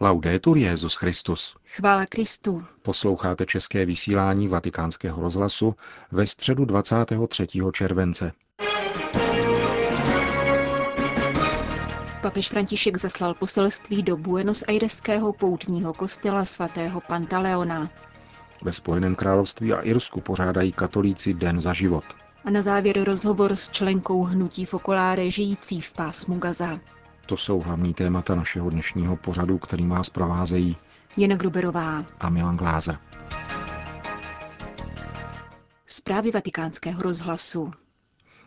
Laudetur Jezus Christus. Chvála Kristu. Posloucháte české vysílání Vatikánského rozhlasu ve středu 23. července. Papež František zaslal poselství do Buenos Aireského poutního kostela svatého Pantaleona. Ve Spojeném království a Irsku pořádají katolíci Den za život. A na závěr rozhovor s členkou hnutí Fokoláre žijící v pásmu Gaza. To jsou hlavní témata našeho dnešního pořadu, který vás provázejí Jana Gruberová a Milan Glázer. Zprávy vatikánského rozhlasu.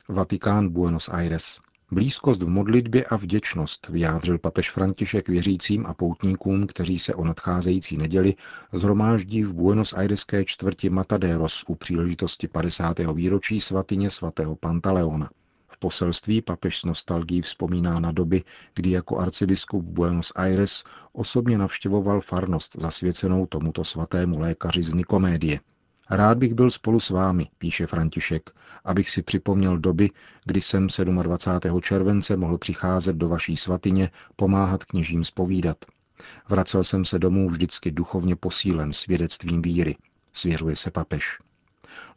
Vatikán Buenos Aires. Blízkost v modlitbě a vděčnost vyjádřil papež František věřícím a poutníkům, kteří se o nadcházející neděli zhromáždí v Buenos Aireské čtvrti Mataderos u příležitosti 50. výročí svatyně svatého Pantaleona. V poselství papež s nostalgií vzpomíná na doby, kdy jako arcibiskup Buenos Aires osobně navštěvoval farnost zasvěcenou tomuto svatému lékaři z Nikomédie. Rád bych byl spolu s vámi, píše František, abych si připomněl doby, kdy jsem 27. července mohl přicházet do vaší svatyně pomáhat kněžím spovídat. Vracel jsem se domů vždycky duchovně posílen svědectvím víry, svěřuje se papež.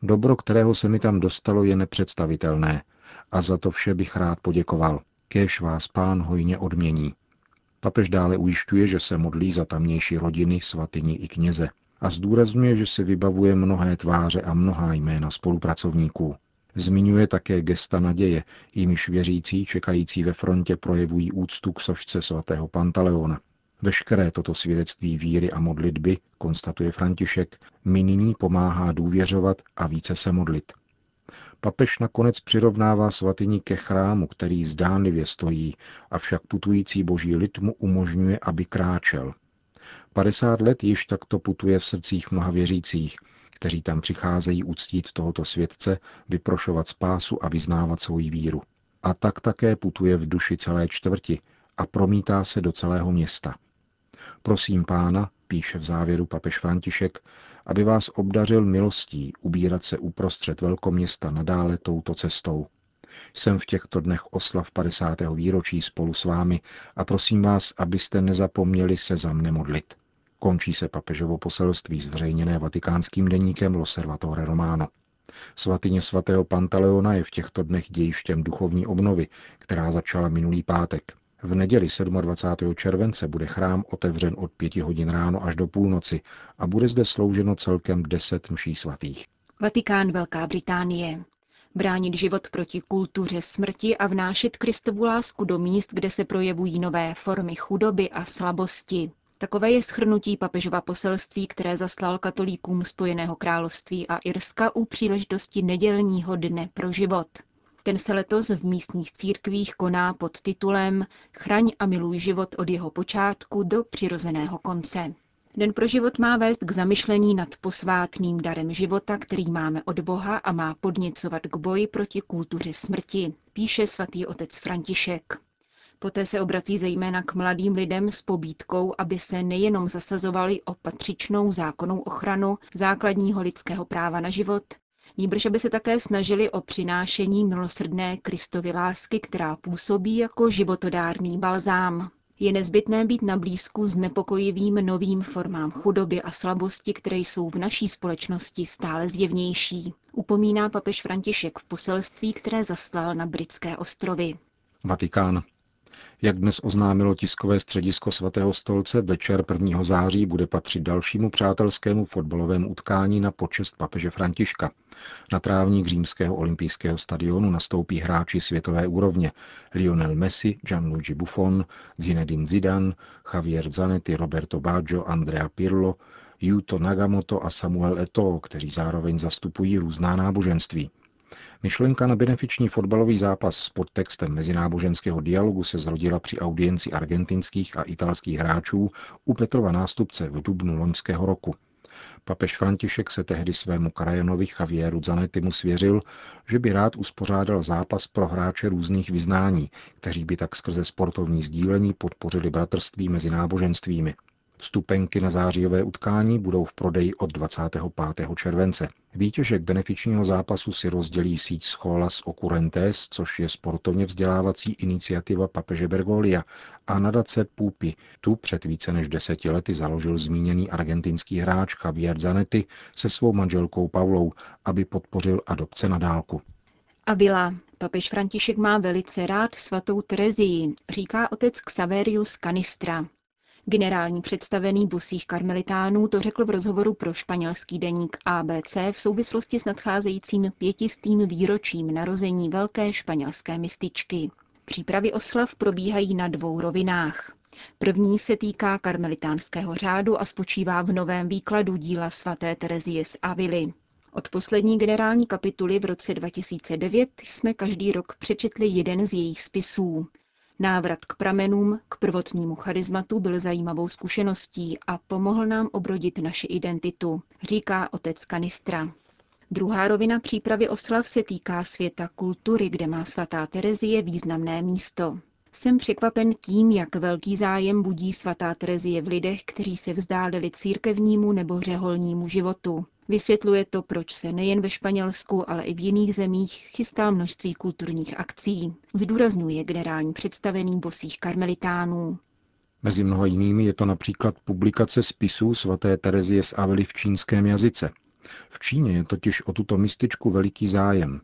Dobro, kterého se mi tam dostalo, je nepředstavitelné a za to vše bych rád poděkoval. Kéž vás pán hojně odmění. Papež dále ujišťuje, že se modlí za tamnější rodiny, svatyni i kněze a zdůrazňuje, že si vybavuje mnohé tváře a mnohá jména spolupracovníků. Zmiňuje také gesta naděje, jimiž věřící čekající ve frontě projevují úctu k sošce svatého Pantaleona. Veškeré toto svědectví víry a modlitby, konstatuje František, mi nyní pomáhá důvěřovat a více se modlit. Papež nakonec přirovnává svatyni ke chrámu, který zdánlivě stojí, avšak putující boží lid mu umožňuje, aby kráčel. 50 let již takto putuje v srdcích mnoha věřících, kteří tam přicházejí uctít tohoto světce, vyprošovat spásu a vyznávat svoji víru. A tak také putuje v duši celé čtvrti a promítá se do celého města. Prosím pána, píše v závěru papež František, aby vás obdařil milostí ubírat se uprostřed velkoměsta nadále touto cestou. Jsem v těchto dnech oslav 50. výročí spolu s vámi a prosím vás, abyste nezapomněli se za mne modlit. Končí se papežovo poselství zveřejněné vatikánským deníkem Loservatore Romano. Svatyně svatého Pantaleona je v těchto dnech dějištěm duchovní obnovy, která začala minulý pátek. V neděli 27. července bude chrám otevřen od 5 hodin ráno až do půlnoci a bude zde slouženo celkem 10 mší svatých. Vatikán Velká Británie. Bránit život proti kultuře smrti a vnášet Kristovu lásku do míst, kde se projevují nové formy chudoby a slabosti. Takové je schrnutí papežova poselství, které zaslal katolíkům Spojeného království a Irska u příležitosti nedělního dne pro život. Ten se letos v místních církvích koná pod titulem Chraň a miluj život od jeho počátku do přirozeného konce. Den pro život má vést k zamyšlení nad posvátným darem života, který máme od Boha a má podněcovat k boji proti kultuře smrti, píše svatý otec František. Poté se obrací zejména k mladým lidem s pobídkou, aby se nejenom zasazovali o patřičnou zákonnou ochranu základního lidského práva na život, nýbrž aby se také snažili o přinášení milosrdné Kristovy lásky, která působí jako životodárný balzám. Je nezbytné být na blízku s nepokojivým novým formám chudoby a slabosti, které jsou v naší společnosti stále zjevnější, upomíná papež František v poselství, které zaslal na britské ostrovy. Vatikán. Jak dnes oznámilo tiskové středisko svatého stolce, večer 1. září bude patřit dalšímu přátelskému fotbalovému utkání na počest papeže Františka. Na trávník římského olympijského stadionu nastoupí hráči světové úrovně Lionel Messi, Gianluigi Buffon, Zinedine Zidane, Javier Zanetti, Roberto Baggio, Andrea Pirlo, Yuto Nagamoto a Samuel Eto'o, kteří zároveň zastupují různá náboženství. Myšlenka na benefiční fotbalový zápas s podtextem mezináboženského dialogu se zrodila při audienci argentinských a italských hráčů u Petrova nástupce v dubnu loňského roku. Papež František se tehdy svému krajanovi Javieru Zanettimu svěřil, že by rád uspořádal zápas pro hráče různých vyznání, kteří by tak skrze sportovní sdílení podpořili bratrství mezi náboženstvími. Vstupenky na zářijové utkání budou v prodeji od 25. července. Výtěžek benefičního zápasu si rozdělí síť Scholas Occurrentes, což je sportovně vzdělávací iniciativa papeže Bergolia, a nadace Pupi. Tu před více než deseti lety založil zmíněný argentinský hráč Javier Zanetti se svou manželkou Paulou, aby podpořil adopce na dálku. Avila. Papež František má velice rád svatou Terezii, říká otec Xaverius Canistra. Generální představený busích karmelitánů to řekl v rozhovoru pro španělský deník ABC v souvislosti s nadcházejícím pětistým výročím narození velké španělské mističky. Přípravy oslav probíhají na dvou rovinách. První se týká karmelitánského řádu a spočívá v novém výkladu díla svaté Terezie z Avily. Od poslední generální kapituly v roce 2009 jsme každý rok přečetli jeden z jejich spisů. Návrat k pramenům, k prvotnímu charizmatu byl zajímavou zkušeností a pomohl nám obrodit naši identitu, říká otec Kanistra. Druhá rovina přípravy oslav se týká světa kultury, kde má svatá Terezie významné místo. Jsem překvapen tím, jak velký zájem budí svatá Terezie v lidech, kteří se vzdálili církevnímu nebo řeholnímu životu. Vysvětluje to, proč se nejen ve Španělsku, ale i v jiných zemích chystá množství kulturních akcí. Zdůrazňuje generální představený bosých karmelitánů. Mezi mnoha jinými je to například publikace spisů svaté Terezie z Avely v čínském jazyce. V Číně je totiž o tuto mističku veliký zájem.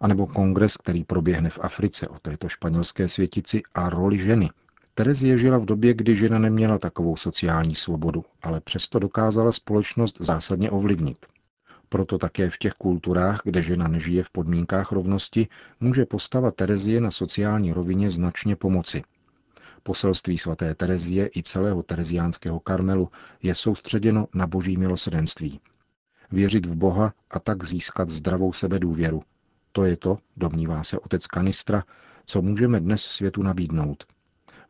A nebo kongres, který proběhne v Africe o této španělské světici a roli ženy. Terezie žila v době, kdy žena neměla takovou sociální svobodu, ale přesto dokázala společnost zásadně ovlivnit. Proto také v těch kulturách, kde žena nežije v podmínkách rovnosti, může postava Terezie na sociální rovině značně pomoci. Poselství svaté Terezie i celého tereziánského Karmelu je soustředěno na boží milosedenství. Věřit v Boha a tak získat zdravou sebedůvěru. To je to, domnívá se otec Kanistra, co můžeme dnes světu nabídnout –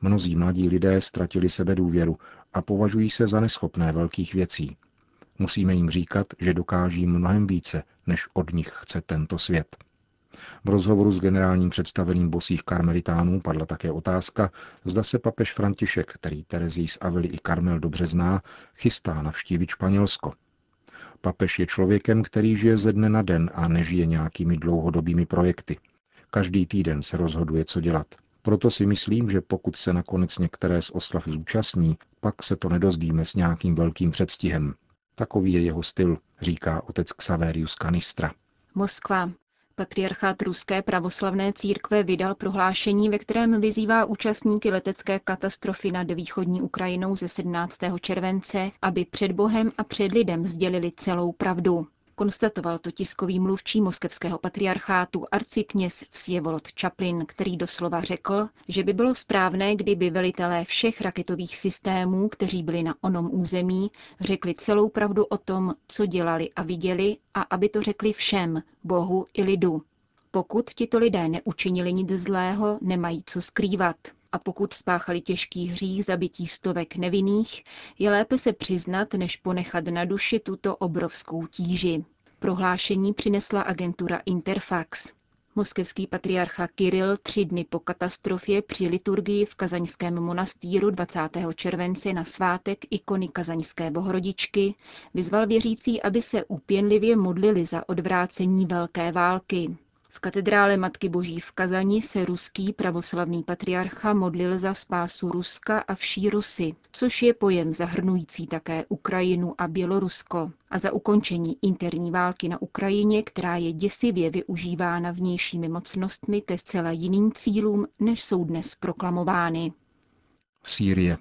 Mnozí mladí lidé ztratili sebe důvěru a považují se za neschopné velkých věcí. Musíme jim říkat, že dokáží mnohem více, než od nich chce tento svět. V rozhovoru s generálním představeným bosých karmelitánů padla také otázka, zda se papež František, který Terezí z Avily i Karmel dobře zná, chystá navštívit Španělsko. Papež je člověkem, který žije ze dne na den a nežije nějakými dlouhodobými projekty. Každý týden se rozhoduje, co dělat. Proto si myslím, že pokud se nakonec některé z oslav zúčastní, pak se to nedozvíme s nějakým velkým předstihem. Takový je jeho styl, říká otec Xaverius Canistra. Moskva. Patriarchát Ruské pravoslavné církve vydal prohlášení, ve kterém vyzývá účastníky letecké katastrofy nad východní Ukrajinou ze 17. července, aby před Bohem a před lidem sdělili celou pravdu. Konstatoval to tiskový mluvčí moskevského patriarchátu arcikněz Vsjevolod Čaplin, který doslova řekl, že by bylo správné, kdyby velitelé všech raketových systémů, kteří byli na onom území, řekli celou pravdu o tom, co dělali a viděli, a aby to řekli všem, Bohu i lidu. Pokud tito lidé neučinili nic zlého, nemají co skrývat. A pokud spáchali těžký hřích zabití stovek nevinných, je lépe se přiznat, než ponechat na duši tuto obrovskou tíži. Prohlášení přinesla agentura Interfax. Moskevský patriarcha Kiril tři dny po katastrofě při liturgii v kazaňském monastýru 20. července na svátek ikony kazaňské bohorodičky vyzval věřící, aby se úpěnlivě modlili za odvrácení velké války. V katedrále Matky Boží v Kazani se ruský pravoslavný patriarcha modlil za spásu Ruska a vší Rusy, což je pojem zahrnující také Ukrajinu a Bělorusko, a za ukončení interní války na Ukrajině, která je děsivě využívána vnějšími mocnostmi ke zcela jiným cílům, než jsou dnes proklamovány. Sýrie.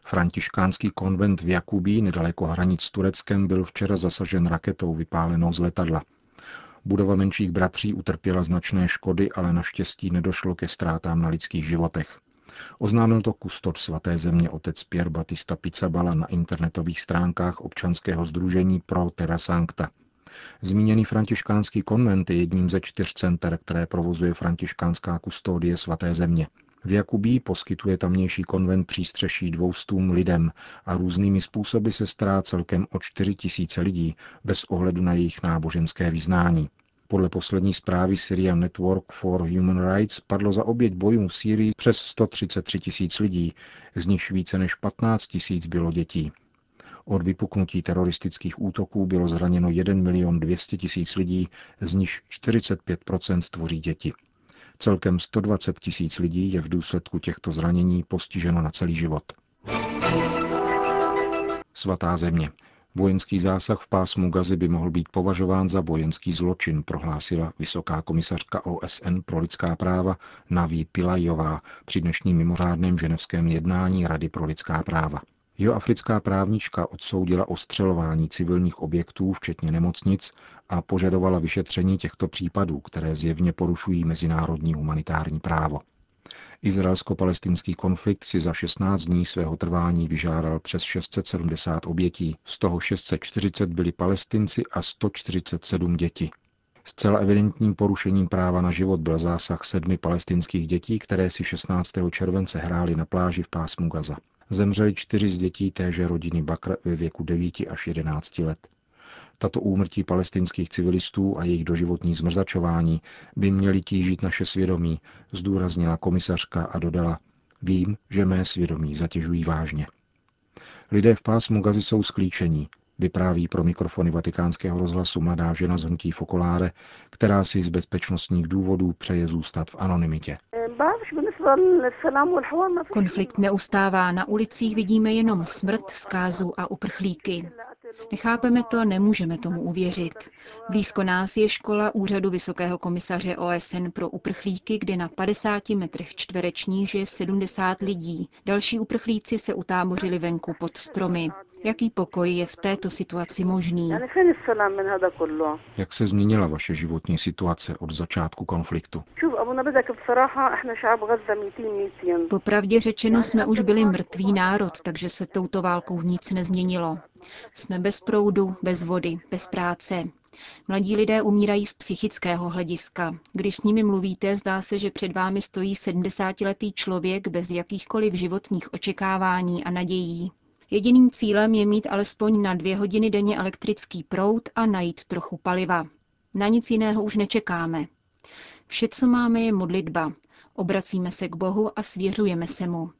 Františkánský konvent v Jakubí, nedaleko hranic s Tureckem, byl včera zasažen raketou vypálenou z letadla – Budova menších bratří utrpěla značné škody, ale naštěstí nedošlo ke ztrátám na lidských životech. Oznámil to kustod svaté země otec Pierre Batista Pizzabala na internetových stránkách občanského združení Pro Terra Sancta. Zmíněný františkánský konvent je jedním ze čtyř center, které provozuje františkánská kustodie svaté země. V Jakubí poskytuje tamnější konvent přístřeší dvoustům lidem a různými způsoby se stará celkem o čtyři tisíce lidí bez ohledu na jejich náboženské vyznání. Podle poslední zprávy Syrian Network for Human Rights padlo za oběť bojů v Sýrii přes 133 tisíc lidí, z nichž více než 15 tisíc bylo dětí. Od vypuknutí teroristických útoků bylo zraněno 1 milion 200 tisíc lidí, z nichž 45% tvoří děti. Celkem 120 tisíc lidí je v důsledku těchto zranění postiženo na celý život. Svatá země. Vojenský zásah v pásmu Gazy by mohl být považován za vojenský zločin, prohlásila vysoká komisařka OSN pro lidská práva Naví Pilajová při dnešním mimořádném ženevském jednání Rady pro lidská práva. Jeho africká právnička odsoudila ostřelování civilních objektů, včetně nemocnic, a požadovala vyšetření těchto případů, které zjevně porušují mezinárodní humanitární právo. Izraelsko-palestinský konflikt si za 16 dní svého trvání vyžádal přes 670 obětí, z toho 640 byli palestinci a 147 děti. Zcela evidentním porušením práva na život byl zásah sedmi palestinských dětí, které si 16. července hrály na pláži v pásmu Gaza. Zemřeli čtyři z dětí téže rodiny Bakr ve věku 9 až 11 let. Tato úmrtí palestinských civilistů a jejich doživotní zmrzačování by měly tížit naše svědomí, zdůraznila komisařka a dodala, vím, že mé svědomí zatěžují vážně. Lidé v pásmu Gazy jsou sklíčení, vypráví pro mikrofony vatikánského rozhlasu mladá žena z hnutí Fokoláre, která si z bezpečnostních důvodů přeje zůstat v anonymitě. Konflikt neustává. Na ulicích vidíme jenom smrt, zkázu a uprchlíky. Nechápeme to, nemůžeme tomu uvěřit. Blízko nás je škola Úřadu Vysokého komisaře OSN pro uprchlíky, kde na 50 metrech čtverečních žije 70 lidí. Další uprchlíci se utábořili venku pod stromy. Jaký pokoj je v této situaci možný? Jak se změnila vaše životní situace od začátku konfliktu? Popravdě řečeno jsme už byli mrtvý národ, takže se touto válkou nic nezměnilo. Jsme bez proudu, bez vody, bez práce. Mladí lidé umírají z psychického hlediska. Když s nimi mluvíte, zdá se, že před vámi stojí 70-letý člověk bez jakýchkoliv životních očekávání a nadějí. Jediným cílem je mít alespoň na dvě hodiny denně elektrický proud a najít trochu paliva. Na nic jiného už nečekáme. Vše, co máme, je modlitba. Obracíme se k Bohu a svěřujeme se mu.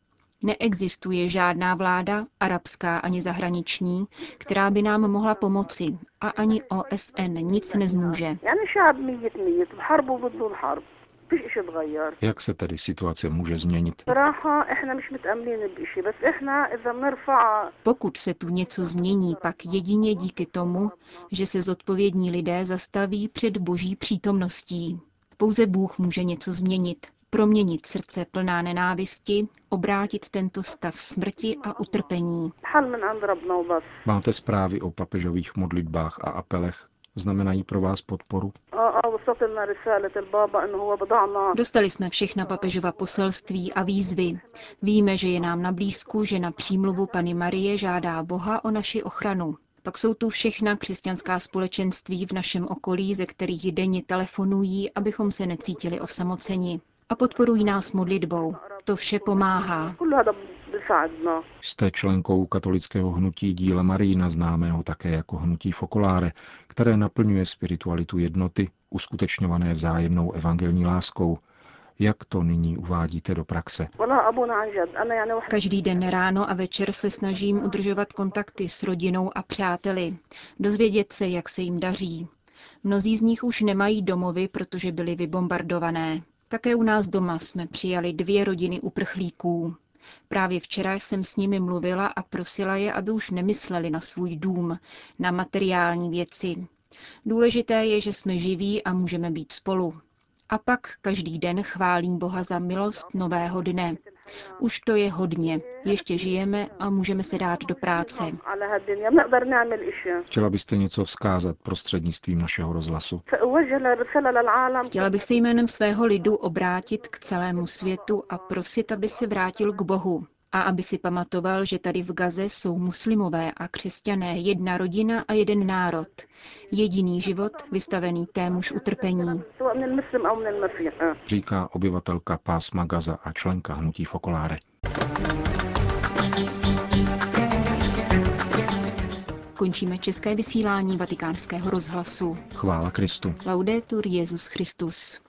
Neexistuje žádná vláda, arabská ani zahraniční, která by nám mohla pomoci a ani OSN nic nezmůže. Jak se tedy situace může změnit? Pokud se tu něco změní, pak jedině díky tomu, že se zodpovědní lidé zastaví před boží přítomností. Pouze Bůh může něco změnit, proměnit srdce plná nenávisti, obrátit tento stav smrti a utrpení. Máte zprávy o papežových modlitbách a apelech znamenají pro vás podporu? Dostali jsme všechna papežova poselství a výzvy. Víme, že je nám na blízku, že na přímluvu Pany Marie žádá Boha o naši ochranu. Pak jsou tu všechna křesťanská společenství v našem okolí, ze kterých denně telefonují, abychom se necítili osamoceni. A podporují nás modlitbou. To vše pomáhá. Jste členkou katolického hnutí díla Marína, známého také jako hnutí Fokoláre, které naplňuje spiritualitu jednoty, uskutečňované vzájemnou evangelní láskou. Jak to nyní uvádíte do praxe? Každý den ráno a večer se snažím udržovat kontakty s rodinou a přáteli, dozvědět se, jak se jim daří. Mnozí z nich už nemají domovy, protože byly vybombardované. Také u nás doma jsme přijali dvě rodiny uprchlíků. Právě včera jsem s nimi mluvila a prosila je, aby už nemysleli na svůj dům, na materiální věci. Důležité je, že jsme živí a můžeme být spolu. A pak každý den chválím Boha za milost nového dne. Už to je hodně. Ještě žijeme a můžeme se dát do práce. Chtěla byste něco vzkázat prostřednictvím našeho rozhlasu? Chtěla bych se jménem svého lidu obrátit k celému světu a prosit, aby se vrátil k Bohu a aby si pamatoval, že tady v Gaze jsou muslimové a křesťané jedna rodina a jeden národ. Jediný život vystavený témuž utrpení. Říká obyvatelka pásma Gaza a členka hnutí Fokoláre. Končíme české vysílání vatikánského rozhlasu. Chvála Kristu. Laudetur Jezus Christus.